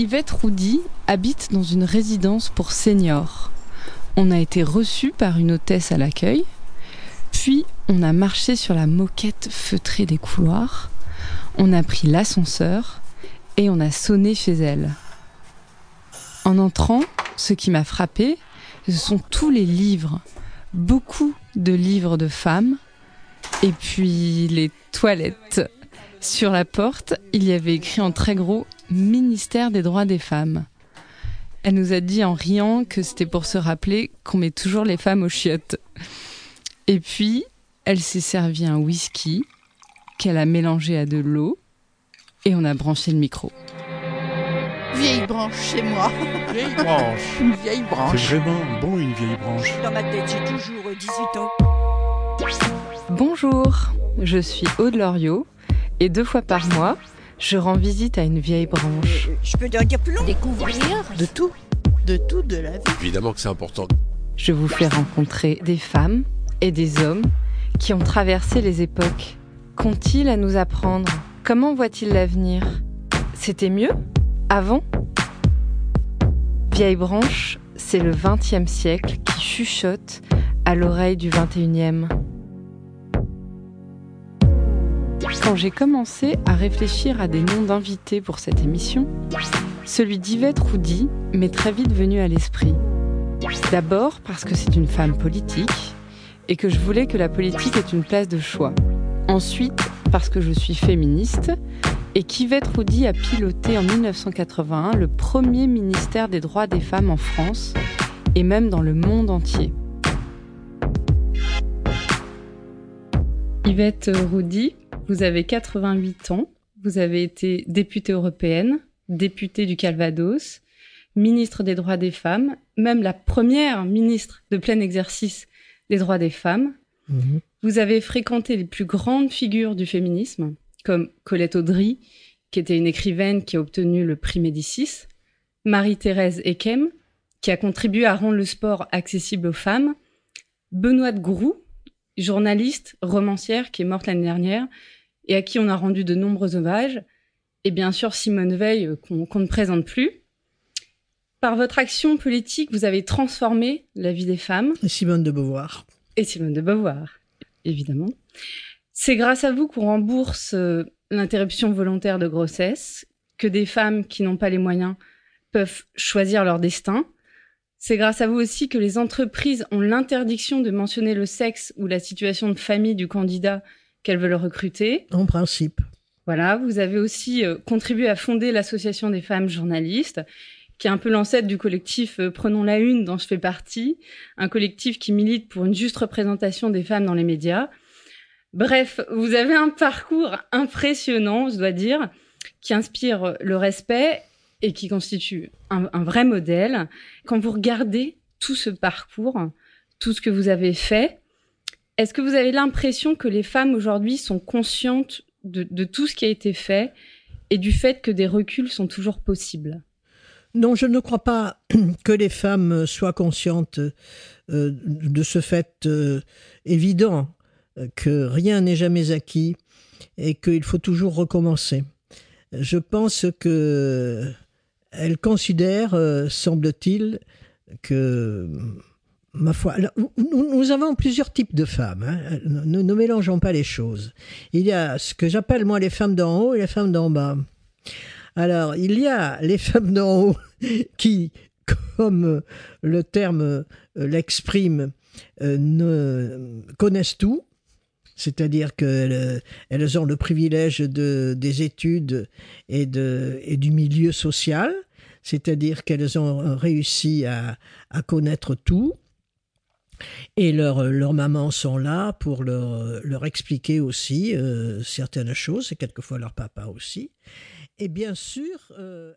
Yvette Roudy habite dans une résidence pour seniors. On a été reçu par une hôtesse à l'accueil, puis on a marché sur la moquette feutrée des couloirs, on a pris l'ascenseur et on a sonné chez elle. En entrant, ce qui m'a frappé, ce sont tous les livres, beaucoup de livres de femmes, et puis les toilettes. Sur la porte, il y avait écrit en très gros Ministère des droits des femmes. Elle nous a dit en riant que c'était pour se rappeler qu'on met toujours les femmes aux chiottes. Et puis, elle s'est servi un whisky qu'elle a mélangé à de l'eau et on a branché le micro. Vieille branche chez moi. Vieille branche. Une vieille branche. C'est vraiment bon une vieille branche. Dans ma tête, j'ai toujours 18 ans. Bonjour, je suis Aude Loriot et deux fois par mois, je rends visite à une vieille branche. Je peux dire plus long Découvrir De tout. De tout de la vie. Évidemment que c'est important. Je vous fais rencontrer des femmes et des hommes qui ont traversé les époques. Qu'ont-ils à nous apprendre? Comment voient-ils l'avenir? C'était mieux? Avant? Vieille branche, c'est le XXe siècle qui chuchote à l'oreille du XXIe. Quand j'ai commencé à réfléchir à des noms d'invités pour cette émission, celui d'Yvette Roudy m'est très vite venu à l'esprit. D'abord parce que c'est une femme politique et que je voulais que la politique ait une place de choix. Ensuite parce que je suis féministe et qu'Yvette Roudy a piloté en 1981 le premier ministère des droits des femmes en France et même dans le monde entier. Yvette Roudy, vous avez 88 ans, vous avez été députée européenne, députée du Calvados, ministre des droits des femmes, même la première ministre de plein exercice des droits des femmes. Mhm. Vous avez fréquenté les plus grandes figures du féminisme, comme Colette Audry, qui était une écrivaine qui a obtenu le prix Médicis, Marie-Thérèse Ekem, qui a contribué à rendre le sport accessible aux femmes, Benoît de Groux, journaliste, romancière, qui est morte l'année dernière, et à qui on a rendu de nombreux hommages, et bien sûr Simone Veil, euh, qu'on ne présente plus. Par votre action politique, vous avez transformé la vie des femmes, Simone de Beauvoir. et Simone de Beauvoir, évidemment. C'est grâce à vous qu'on rembourse euh, l'interruption volontaire de grossesse, que des femmes qui n'ont pas les moyens peuvent choisir leur destin. C'est grâce à vous aussi que les entreprises ont l'interdiction de mentionner le sexe ou la situation de famille du candidat qu'elles veulent recruter. En principe. Voilà, vous avez aussi euh, contribué à fonder l'association des femmes journalistes, qui est un peu l'ancêtre du collectif euh, Prenons la Une, dont je fais partie, un collectif qui milite pour une juste représentation des femmes dans les médias. Bref, vous avez un parcours impressionnant, je dois dire, qui inspire le respect et qui constitue un, un vrai modèle. Quand vous regardez tout ce parcours, tout ce que vous avez fait, est-ce que vous avez l'impression que les femmes aujourd'hui sont conscientes de, tout ce qui a été fait et du fait que des reculs sont toujours possibles? Non, je ne crois pas que les femmes soient conscientes euh, de ce fait euh, évident euh, que rien n'est jamais acquis et qu'il faut toujours recommencer. Je pense que elles considèrent, euh, semble-t-il, que ma foi, nous, nous avons plusieurs types de femmes. hein. Ne, mélangeons pas les choses. Il y a ce que j'appelle moi les femmes d'en haut et les femmes d'en bas. Alors, il y a les femmes d'en haut qui, comme le terme euh, l'exprime, euh, ne connaissent tout. C'est-à-dire qu'elles elles ont le privilège de, des études et, de, et du milieu social. C'est-à-dire qu'elles ont réussi à, à connaître tout. Et leurs leurs mamans sont là pour leur, leur expliquer aussi euh, certaines choses, et quelquefois leur papa aussi. Et bien sûr, euh,